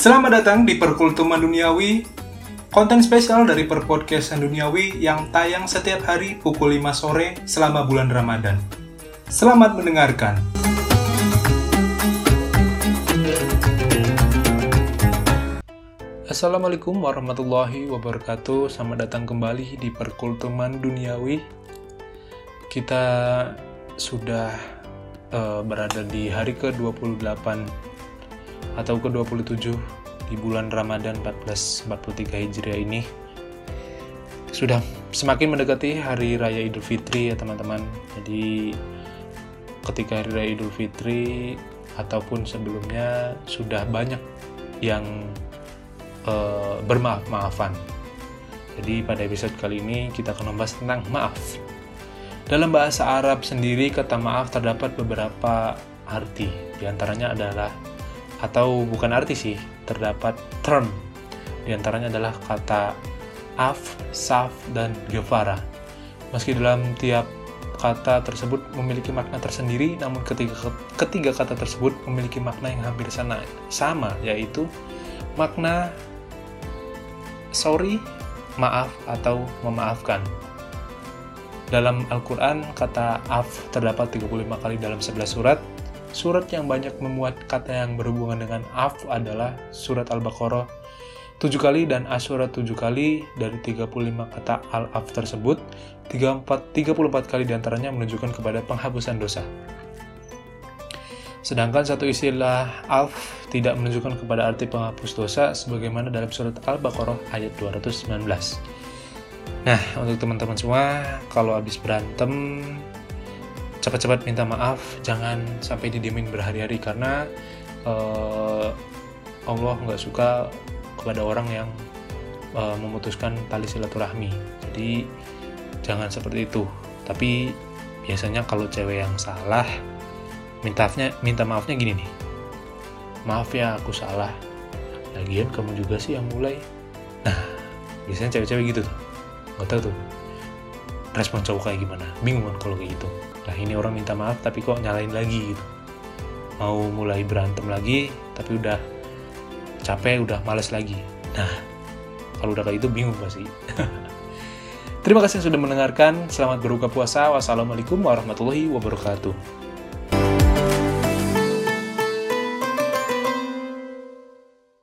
Selamat datang di Perkultuman Duniawi, konten spesial dari Perpodcastan Duniawi yang tayang setiap hari pukul 5 sore selama bulan Ramadan. Selamat mendengarkan. Assalamualaikum warahmatullahi wabarakatuh. Selamat datang kembali di Perkultuman Duniawi. Kita sudah uh, berada di hari ke-28 atau ke-27 di bulan Ramadan 1443 Hijriah ini. Sudah semakin mendekati hari raya Idul Fitri ya teman-teman. Jadi ketika hari raya Idul Fitri ataupun sebelumnya sudah banyak yang uh, bermaaf-maafan. Jadi pada episode kali ini kita akan membahas tentang maaf. Dalam bahasa Arab sendiri kata maaf terdapat beberapa arti. Di antaranya adalah atau bukan arti sih, terdapat term. Di antaranya adalah kata af, saf, dan gevara. Meski dalam tiap kata tersebut memiliki makna tersendiri, namun ketiga, ketiga kata tersebut memiliki makna yang hampir sana, sama, yaitu makna sorry, maaf, atau memaafkan. Dalam Al-Quran, kata af terdapat 35 kali dalam 11 surat. Surat yang banyak memuat kata yang berhubungan dengan af adalah surat Al-Baqarah 7 kali dan As-Surat 7 kali dari 35 kata Al-Af tersebut, 34, 34 kali di antaranya menunjukkan kepada penghapusan dosa. Sedangkan satu istilah alf tidak menunjukkan kepada arti penghapus dosa sebagaimana dalam surat Al-Baqarah ayat 219. Nah, untuk teman-teman semua, kalau habis berantem, cepat-cepat minta maaf, jangan sampai didiemin berhari-hari karena uh, Allah nggak suka kepada orang yang uh, memutuskan tali silaturahmi. Jadi jangan seperti itu. Tapi biasanya kalau cewek yang salah, minta maafnya minta maafnya gini nih. Maaf ya aku salah. Lagian kamu juga sih yang mulai. Nah biasanya cewek-cewek gitu tuh. Nggak tahu tuh respon cowok kayak gimana bingung kan kalau kayak gitu nah ini orang minta maaf tapi kok nyalain lagi gitu mau mulai berantem lagi tapi udah capek udah males lagi nah kalau udah kayak itu bingung pasti Terima kasih sudah mendengarkan. Selamat berbuka puasa. Wassalamualaikum warahmatullahi wabarakatuh.